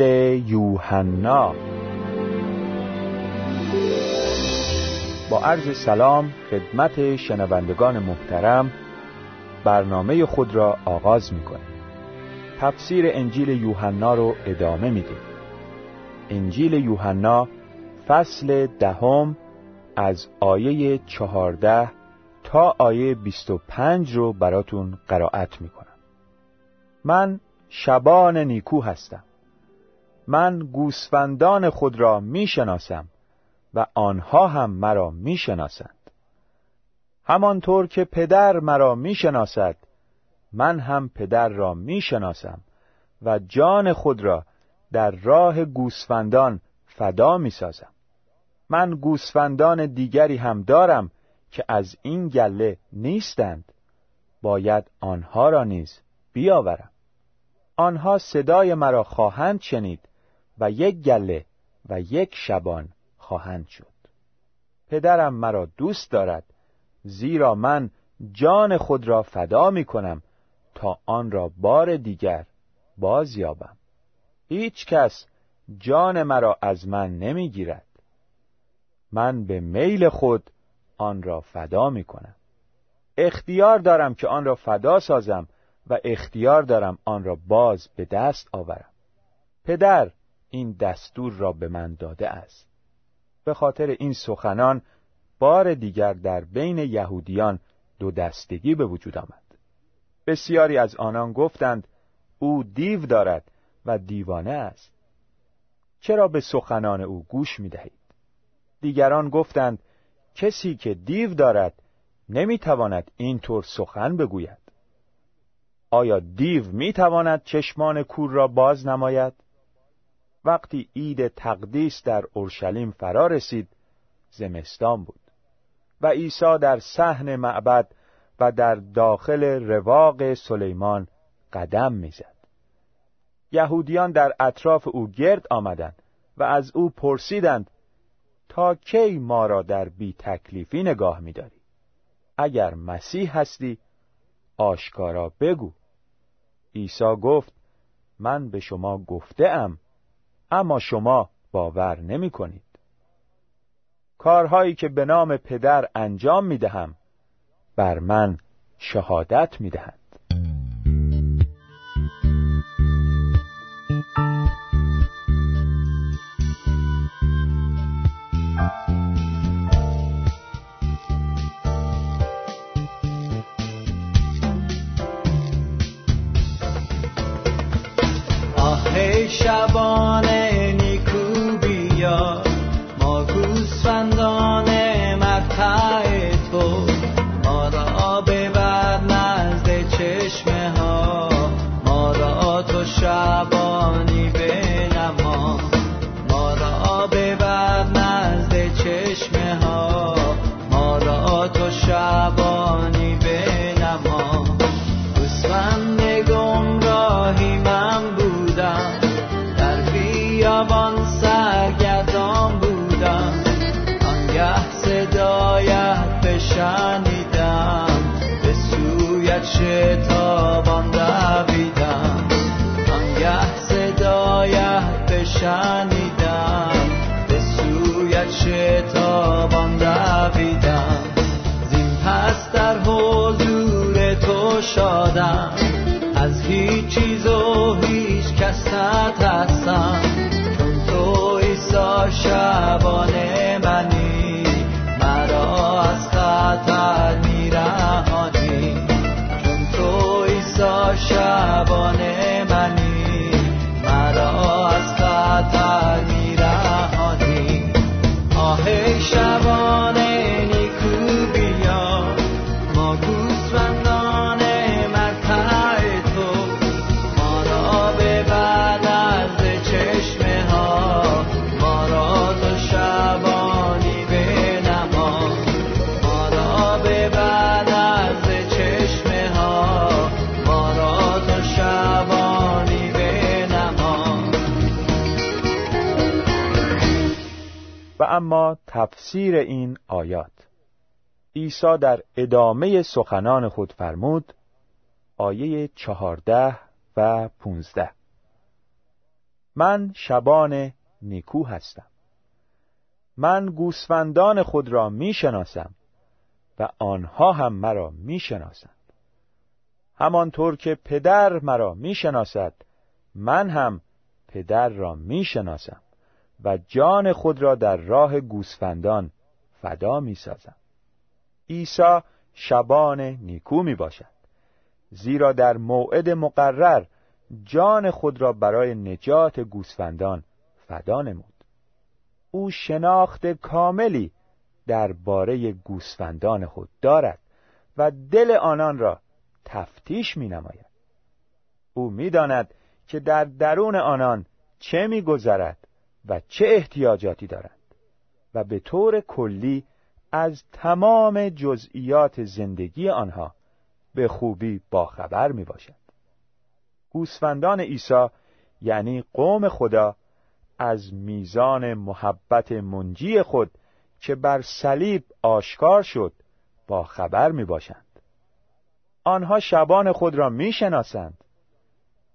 انجیل یوحنا. با عرض سلام خدمت شنوندگان محترم برنامه خود را آغاز می کنیم تفسیر انجیل یوحنا رو ادامه میدیم. انجیل یوحنا فصل دهم از آیه چهارده تا آیه بیست و پنج رو براتون قرائت می‌کنم. من شبان نیکو هستم. من گوسفندان خود را می‌شناسم و آنها هم مرا می‌شناسند. همانطور که پدر مرا می‌شناسد من هم پدر را می‌شناسم و جان خود را در راه گوسفندان فدا می‌سازم. من گوسفندان دیگری هم دارم که از این گله نیستند. باید آنها را نیز بیاورم. آنها صدای مرا خواهند شنید و یک گله و یک شبان خواهند شد. پدرم مرا دوست دارد زیرا من جان خود را فدا می کنم تا آن را بار دیگر باز یابم. هیچ کس جان مرا از من نمی‌گیرد من به میل خود آن را فدا می کنم. اختیار دارم که آن را فدا سازم و اختیار دارم آن را باز به دست آورم. پدر این دستور را به من داده است. به خاطر این سخنان بار دیگر در بین یهودیان دو دستگی به وجود آمد. بسیاری از آنان گفتند او دیو دارد و دیوانه است. چرا به سخنان او گوش می دهید؟ دیگران گفتند کسی که دیو دارد نمی‌تواند اینطور سخن بگوید. آیا دیو می‌تواند چشمان کور را باز نماید؟ وقتی عید تقدیس در اورشلیم فرا رسید زمستان بود و عیسی در صحن معبد و در داخل رواق سلیمان قدم می‌زد. یهودیان در اطراف او گرد آمدند و از او پرسیدند تا کی ما را در بی تکلیفی نگاه میداری؟ اگر مسیح هستی آشکارا بگو. عیسی گفت من به شما گفته ام اما شما باور نمی کنید کارهایی که به نام پدر انجام می دهم بر من شهادت می دهند Shaba. اما تفسیر این آیات. عیسی در ادامه سخنان خود فرمود آیه چهارده و پونزده. من شبان نیکو هستم. من گوسفندان خود را می شناسم و آنها هم مرا می شناسند همانطور که پدر مرا می شناسد من هم پدر را می شناسم و جان خود را در راه گوسفندان فدا می سازم عیسی شبان نیکو می باشد زیرا در موعد مقرر جان خود را برای نجات گوسفندان فدا نمود. او شناخت کاملی درباره گوسفندان خود دارد و دل آنان را تفتیش می نماید. او می داند که در درون آنان چه می گذرد و چه احتیاجاتی دارند و به طور کلی از تمام جزئیات زندگی آنها به خوبی باخبر می باشد. گوسفندان عیسی یعنی قوم خدا از میزان محبت منجی خود که بر صلیب آشکار شد با خبر می باشند. آنها شبان خود را می شناسند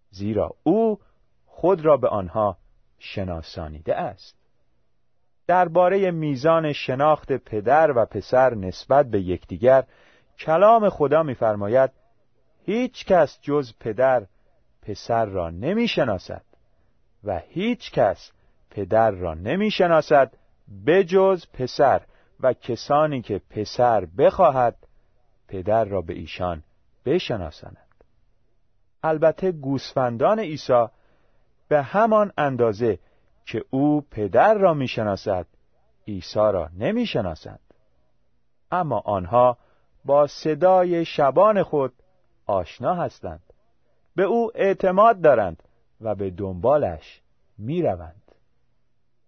زیرا او خود را به آنها شناسانیده است. درباره میزان شناخت پدر و پسر نسبت به یکدیگر کلام خدا می‌فرماید هیچ کس جز پدر پسر را نمی‌شناسد و هیچ کس پدر را نمی‌شناسد بجز پسر و کسانی که پسر بخواهد پدر را به ایشان بشناساند البته گوسفندان عیسی به همان اندازه که او پدر را می‌شناسد عیسی را نمی‌شناسند اما آنها با صدای شبان خود آشنا هستند. به او اعتماد دارند و به دنبالش می‌روند.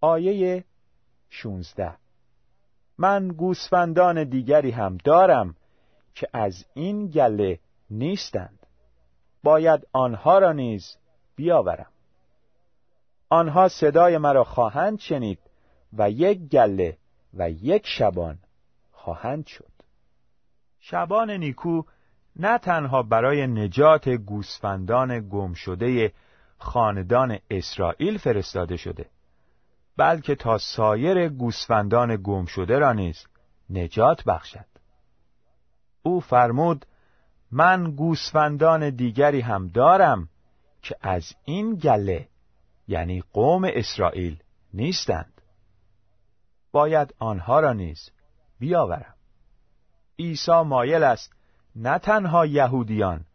آیه 16 من گوسفندان دیگری هم دارم که از این گله نیستند. باید آنها را نیز بیاورم. آنها صدای مرا خواهند شنید و یک گله و یک شبان خواهند شد. شبان نیکو نه تنها برای نجات گوسفندان گم شده خاندان اسرائیل فرستاده شده بلکه تا سایر گوسفندان گم شده را نیز نجات بخشد. او فرمود من گوسفندان دیگری هم دارم که از این گله یعنی قوم اسرائیل نیستند. باید آنها را نیز بیاورم. عیسی مایل است نه تنها یهودیان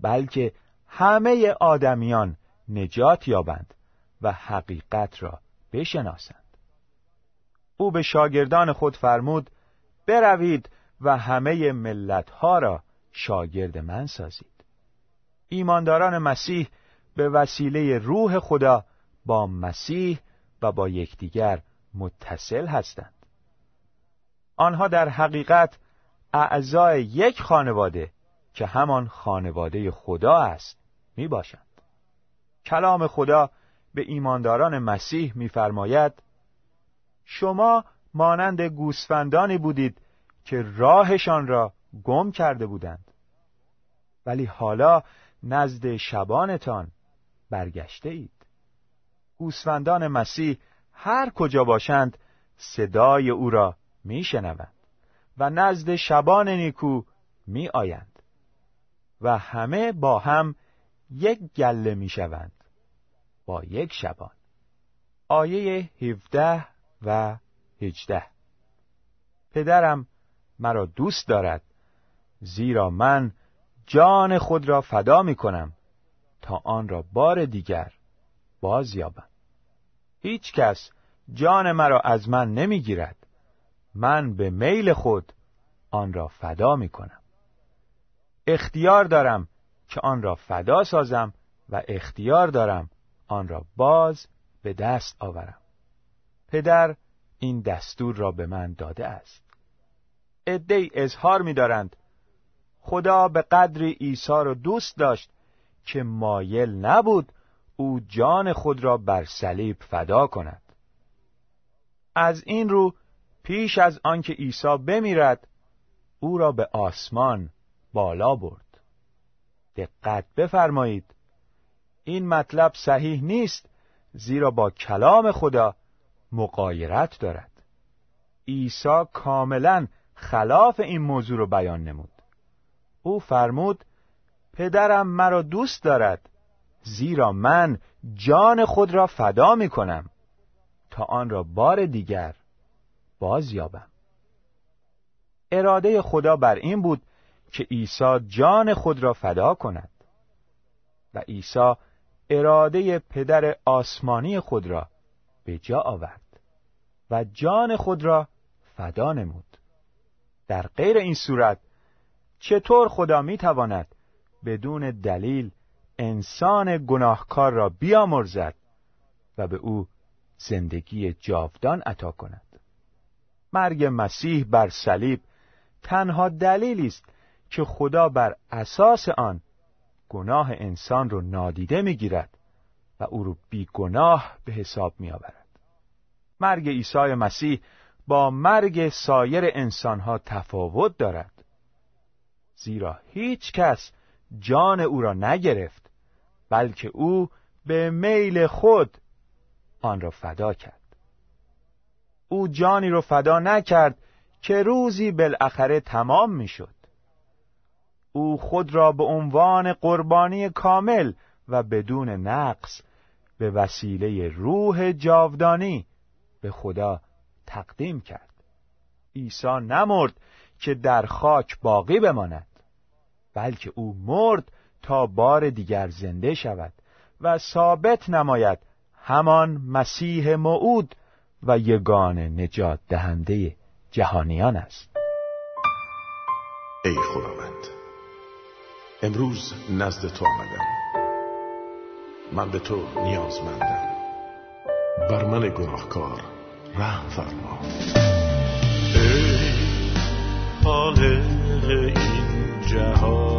بلکه همه آدمیان نجات یابند و حقیقت را بشناسند. او به شاگردان خود فرمود بروید و همه ملتها را شاگرد من سازید. ایمانداران مسیح به وسیله روح خدا با مسیح و با یکدیگر متصل هستند آنها در حقیقت اعضای یک خانواده که همان خانواده خدا است می باشند. کلام خدا به ایمانداران مسیح می‌فرماید شما مانند گوسفندانی بودید که راهشان را گم کرده بودند ولی حالا نزد شبانتان برگشته اید گوسفندان مسیح هر کجا باشند صدای او را میشنوند و نزد شبان نیکو می آیند و همه با هم یک گله می شوند با یک شبان. آیه 17 و 18 پدرم مرا دوست دارد زیرا من جان خود را فدا می کنم تا آن را بار دیگر باز یابم. هیچ کس جان مرا از من نمی‌گیرد. من به میل خود آن را فدا می کنم اختیار دارم که آن را فدا سازم و اختیار دارم آن را باز به دست آورم. پدر این دستور را به من داده است. عدهای اظهار می‌دارند. خدا به قدری عیسی را دوست داشت که مایل نبود او جان خود را بر صلیب فدا کند. از این رو پیش از آنکه عیسی بمیرد او را به آسمان بالا برد. دقت بفرمایید. این مطلب صحیح نیست زیرا با کلام خدا مقایرت دارد. عیسی کاملا خلاف این موضوع رو بیان نمود. او فرمود پدرم مرا دوست دارد زیرا من جان خود را فدا می کنم تا آن را بار دیگر باز یابم اراده خدا بر این بود که عیسی جان خود را فدا کند و عیسی اراده پدر آسمانی خود را به جا آورد و جان خود را فدا نمود. در غیر این صورت چطور خدا می تواند بدون دلیل انسان گناهکار را بیامرزد و به او زندگی جاودان عطا کند مرگ مسیح بر صلیب تنها دلیلی است که خدا بر اساس آن گناه انسان رو نادیده می‌گیرد و او رو بیگناه به حساب می آورد. مرگ عیسی مسیح با مرگ سایر انسانها تفاوت دارد زیرا هیچ کس جان او را نگرفت بلکه او به میل خود آن را فدا کرد. او جانی را فدا نکرد که روزی بالاخره تمام می‌شد. او خود را به عنوان قربانی کامل و بدون نقص به وسیله روح جاودانی به خدا تقدیم کرد. عیسی نمرد که در خاک باقی بماند. بلکه او مرد تا بار دیگر زنده شود و ثابت نماید همان مسیح موعود و یگان نجات دهنده جهانیان است. ای خداوند امروز نزد تو آمدم. من به تو نیازمندم. بر من گناهکار رحم فرما. ای حال این جهان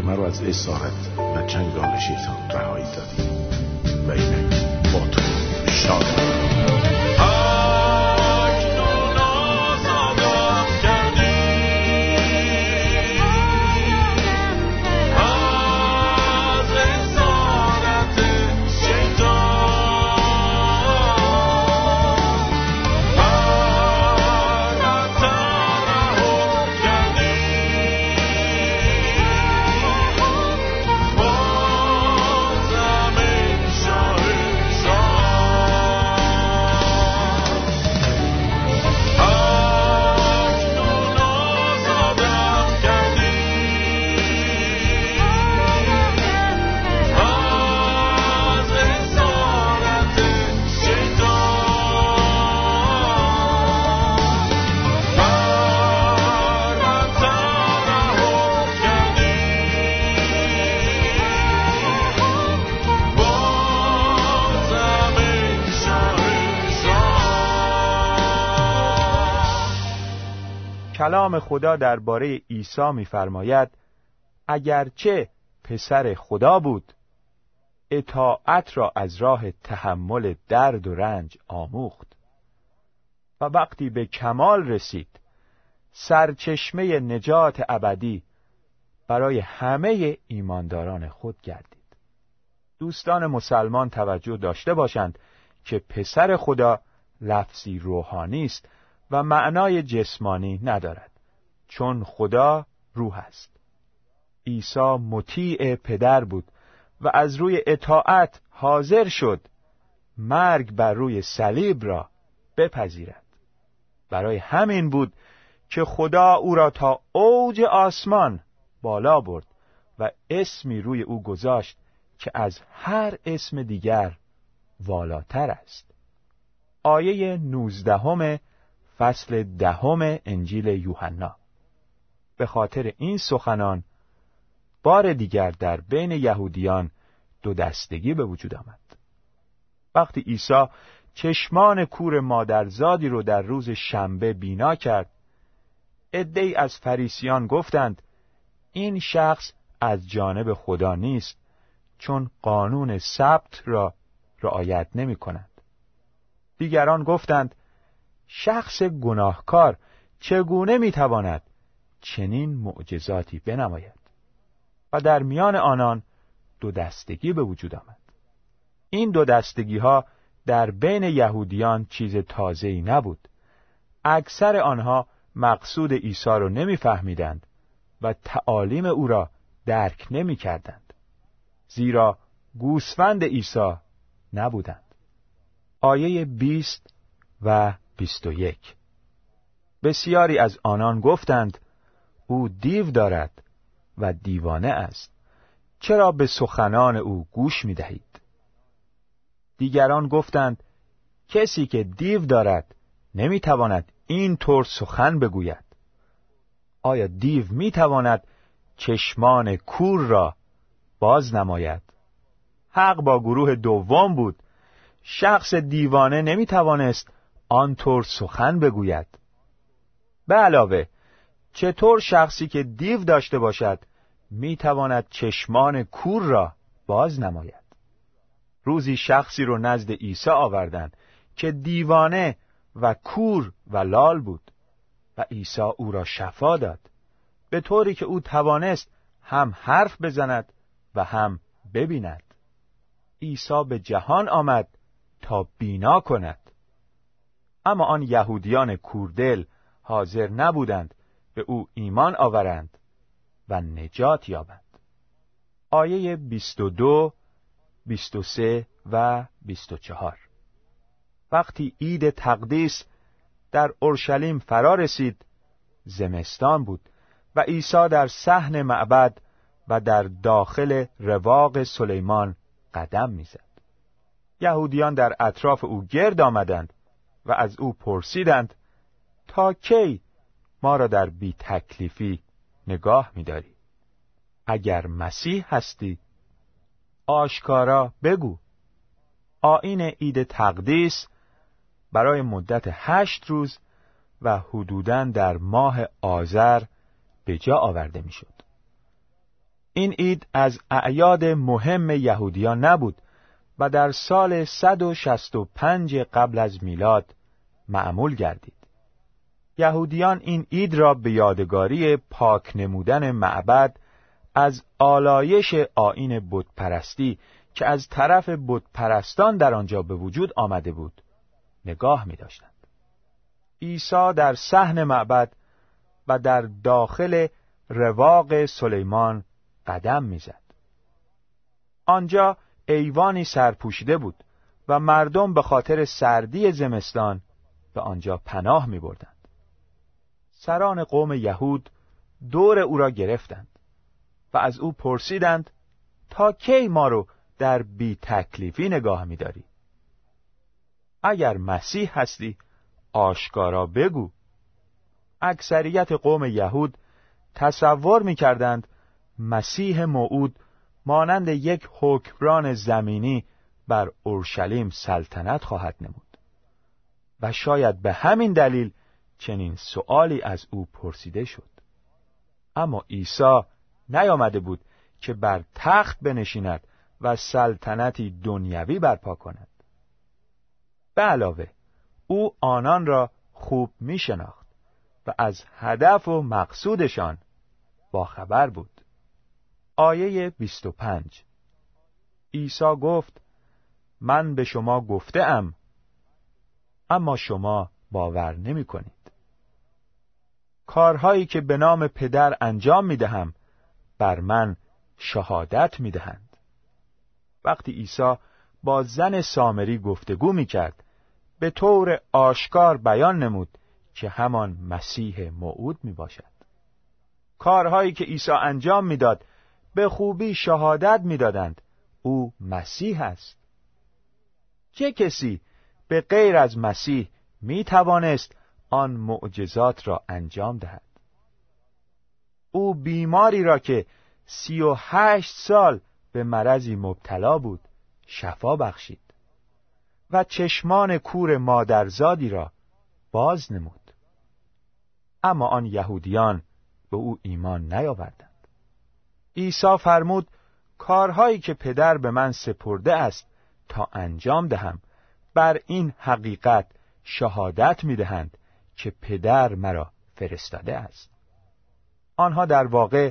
که مرا از اسارت و چنگال شیطان رهایی دادی و اینه با تو شادم کلام خدا درباره عیسی می‌فرماید اگرچه پسر خدا بود اطاعت را از راه تحمل درد و رنج آموخت. و وقتی به کمال رسید سرچشمه نجات ابدی برای همه ایمانداران خود گردید. دوستان مسلمان توجه داشته باشند که پسر خدا لفظی روحانی است و معنای جسمانی ندارد چون خدا روح است. عیسی مطیع پدر بود و از روی اطاعت حاضر شد مرگ بر روی صلیب را بپذیرد. برای همین بود که خدا او را تا اوج آسمان بالا برد و اسمی روی او گذاشت که از هر اسم دیگر والاتر است. آیه نوزدهم فصل دهم انجیل یوحنا به خاطر این سخنان بار دیگر در بین یهودیان دو دستگی به وجود آمد وقتی عیسی چشمان کور مادرزادی رو در روز شنبه بینا کرد عدهای از فریسیان گفتند این شخص از جانب خدا نیست چون قانون ثبت را رعایت نمی کند. دیگران گفتند شخص گناهکار چگونه می‌تواند چنین معجزاتی بنماید؟ و در میان آنان دو دستگی به وجود آمد. این دو دستگی ها در بین یهودیان چیز تازه‌ای نبود. اکثر آنها مقصود عیسی را نمیفهمیدند و تعالیم او را درک نمی‌کردند. زیرا گوسفند عیسی نبودند. آیه 20 و 21 بسیاری از آنان گفتند او دیو دارد و دیوانه است. چرا به سخنان او گوش می دهید؟ دیگران گفتند کسی که دیو دارد نمی تواند این طور سخن بگوید. آیا دیو می تواند چشمان کور را باز نماید؟ حق با گروه دوم بود. شخص دیوانه نمی توانست آنطور سخن بگوید. به علاوه چطور شخصی که دیو داشته باشد می تواند چشمان کور را باز نماید؟ روزی شخصی رو نزد عیسی آوردند که دیوانه و کور و لال بود و عیسی او را شفا داد. به طوری که او توانست هم حرف بزند و هم ببیند. عیسی به جهان آمد تا بینا کند. اما آن یهودیان کوردل حاضر نبودند به او ایمان آورند و نجات یابند. آیه 22 23 و 24 وقتی عید تقدیس در اورشلیم فرا رسید زمستان بود و عیسی در صحن معبد و در داخل رواق سلیمان قدم می‌زد. یهودیان در اطراف او گرد آمدند و از او پرسیدند تا کی ما را در بی تکلیفی نگاه میداری اگر مسیح هستی آشکارا بگو آین عید تقدیس برای مدت هشت روز و حدوداً در ماه آذر به جا آورده می‌شد. این عید از اعیاد مهم یهودیان نبود و در سال 165 قبل از میلاد معمول گردید. یهودیان این عید را به یادگاری پاک نمودن معبد از آلایش آین بتپرستی که از طرف بتپرستان در آنجا به وجود آمده بود نگاه می داشتند. عیسی در صحن معبد و در داخل رواق سلیمان قدم می‌زد. آنجا ایوانی سرپوشیده بود و مردم به خاطر سردی زمستان به آنجا پناه می بردند. سران قوم یهود دور او را گرفتند و از او پرسیدند تا کی ما رو در بی تکلیفی نگاه می داری؟ اگر مسیح هستی آشکارا بگو اکثریت قوم یهود تصور می کردند مسیح موعود مانند یک حکمران زمینی بر اورشلیم سلطنت خواهد نمود و شاید به همین دلیل چنین سؤالی از او پرسیده شد. اما عیسی نیامده بود که بر تخت بنشیند و سلطنتی دنیوی برپا کند. به علاوه او آنان را خوب می شناخت و از هدف و مقصودشان با خبر بود. آیه 25 عیسی گفت من به شما گفته ام اما شما باور نمی کنید کارهایی که به نام پدر انجام می دهم بر من شهادت می دهند وقتی عیسی با زن سامری گفتگو می کرد به طور آشکار بیان نمود که همان مسیح موعود می باشد کارهایی که عیسی انجام می‌داد به خوبی شهادت می‌دادند. او مسیح است. چه کسی به غیر از مسیح می توانست آن معجزات را انجام دهد. او بیماری را که سی و هشت سال به مرضی مبتلا بود شفا بخشید و چشمان کور مادرزادی را باز نمود. اما آن یهودیان به او ایمان نیاوردند. عیسی فرمود کارهایی که پدر به من سپرده است تا انجام دهم بر این حقیقت شهادت می‌دهند که پدر مرا فرستاده است. آنها در واقع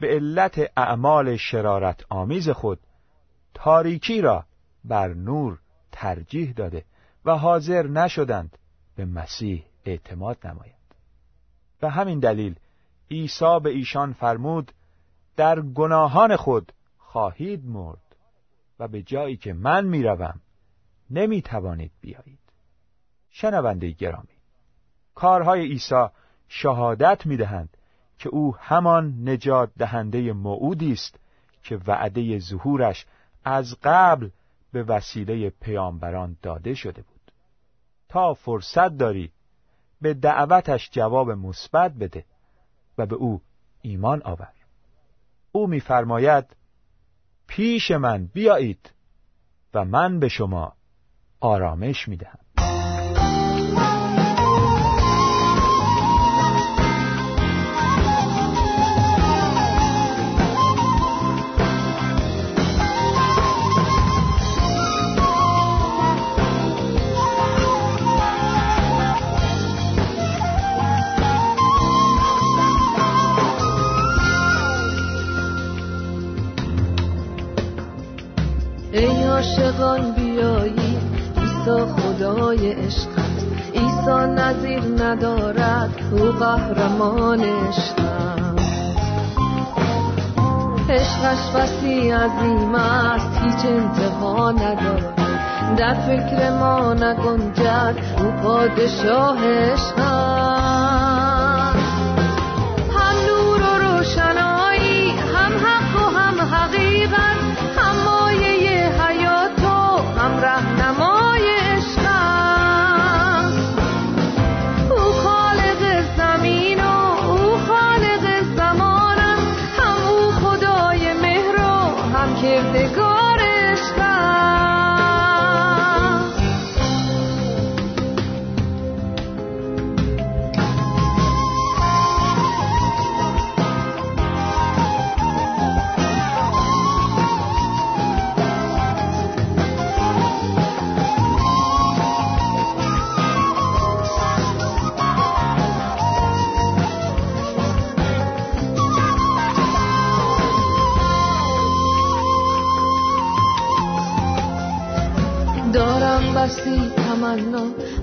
به علت اعمال شرارت آمیز خود تاریکی را بر نور ترجیح داده و حاضر نشدند به مسیح اعتماد نمایند. به همین دلیل عیسی به ایشان فرمود در گناهان خود خواهید مرد و به جایی که من می‌روم نمی توانید بیایید. شنونده گرامی کارهای عیسی شهادت می‌دهند که او همان نجات دهنده موعودی است که وعده ظهورش از قبل به وسیله پیامبران داده شده بود. تا فرصت داری به دعوتش جواب مثبت بده و به او ایمان آور. او میفرماید پیش من بیایید و من به شما آرامش می‌دهم. عاشقان بیایی ایسا خدای عشقت. ایسا نظیر ندارد او قهرمان عشقت عشقش وسیع عظیم است هیچ انتها ندارد. در فکر ما نگنجد او پادشاه عشقت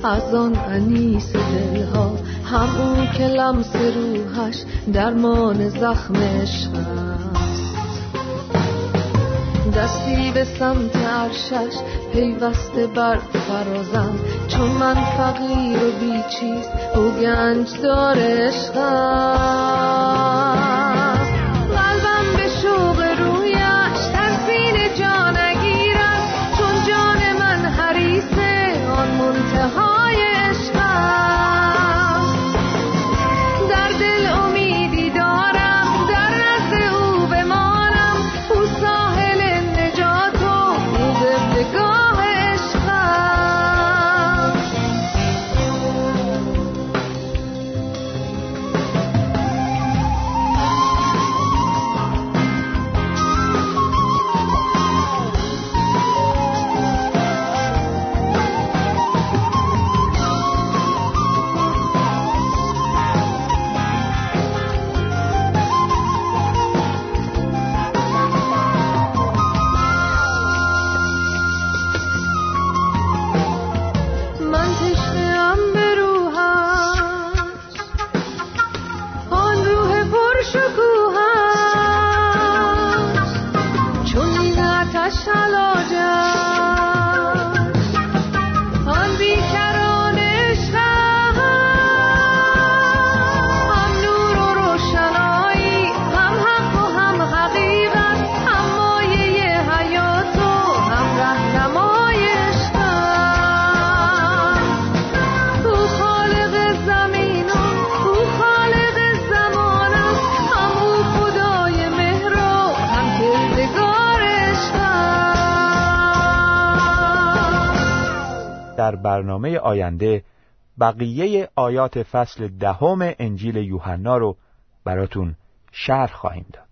از آن انیس دلها هم او که لمس روحش درمان زخمش هست دستی به سمت عرشش پیوسته بر فرازم چون من فقیر و بیچیز او گنج دار برنامه آینده بقیه آیات فصل دهم انجیل یوحنا رو براتون شرح خواهیم داد.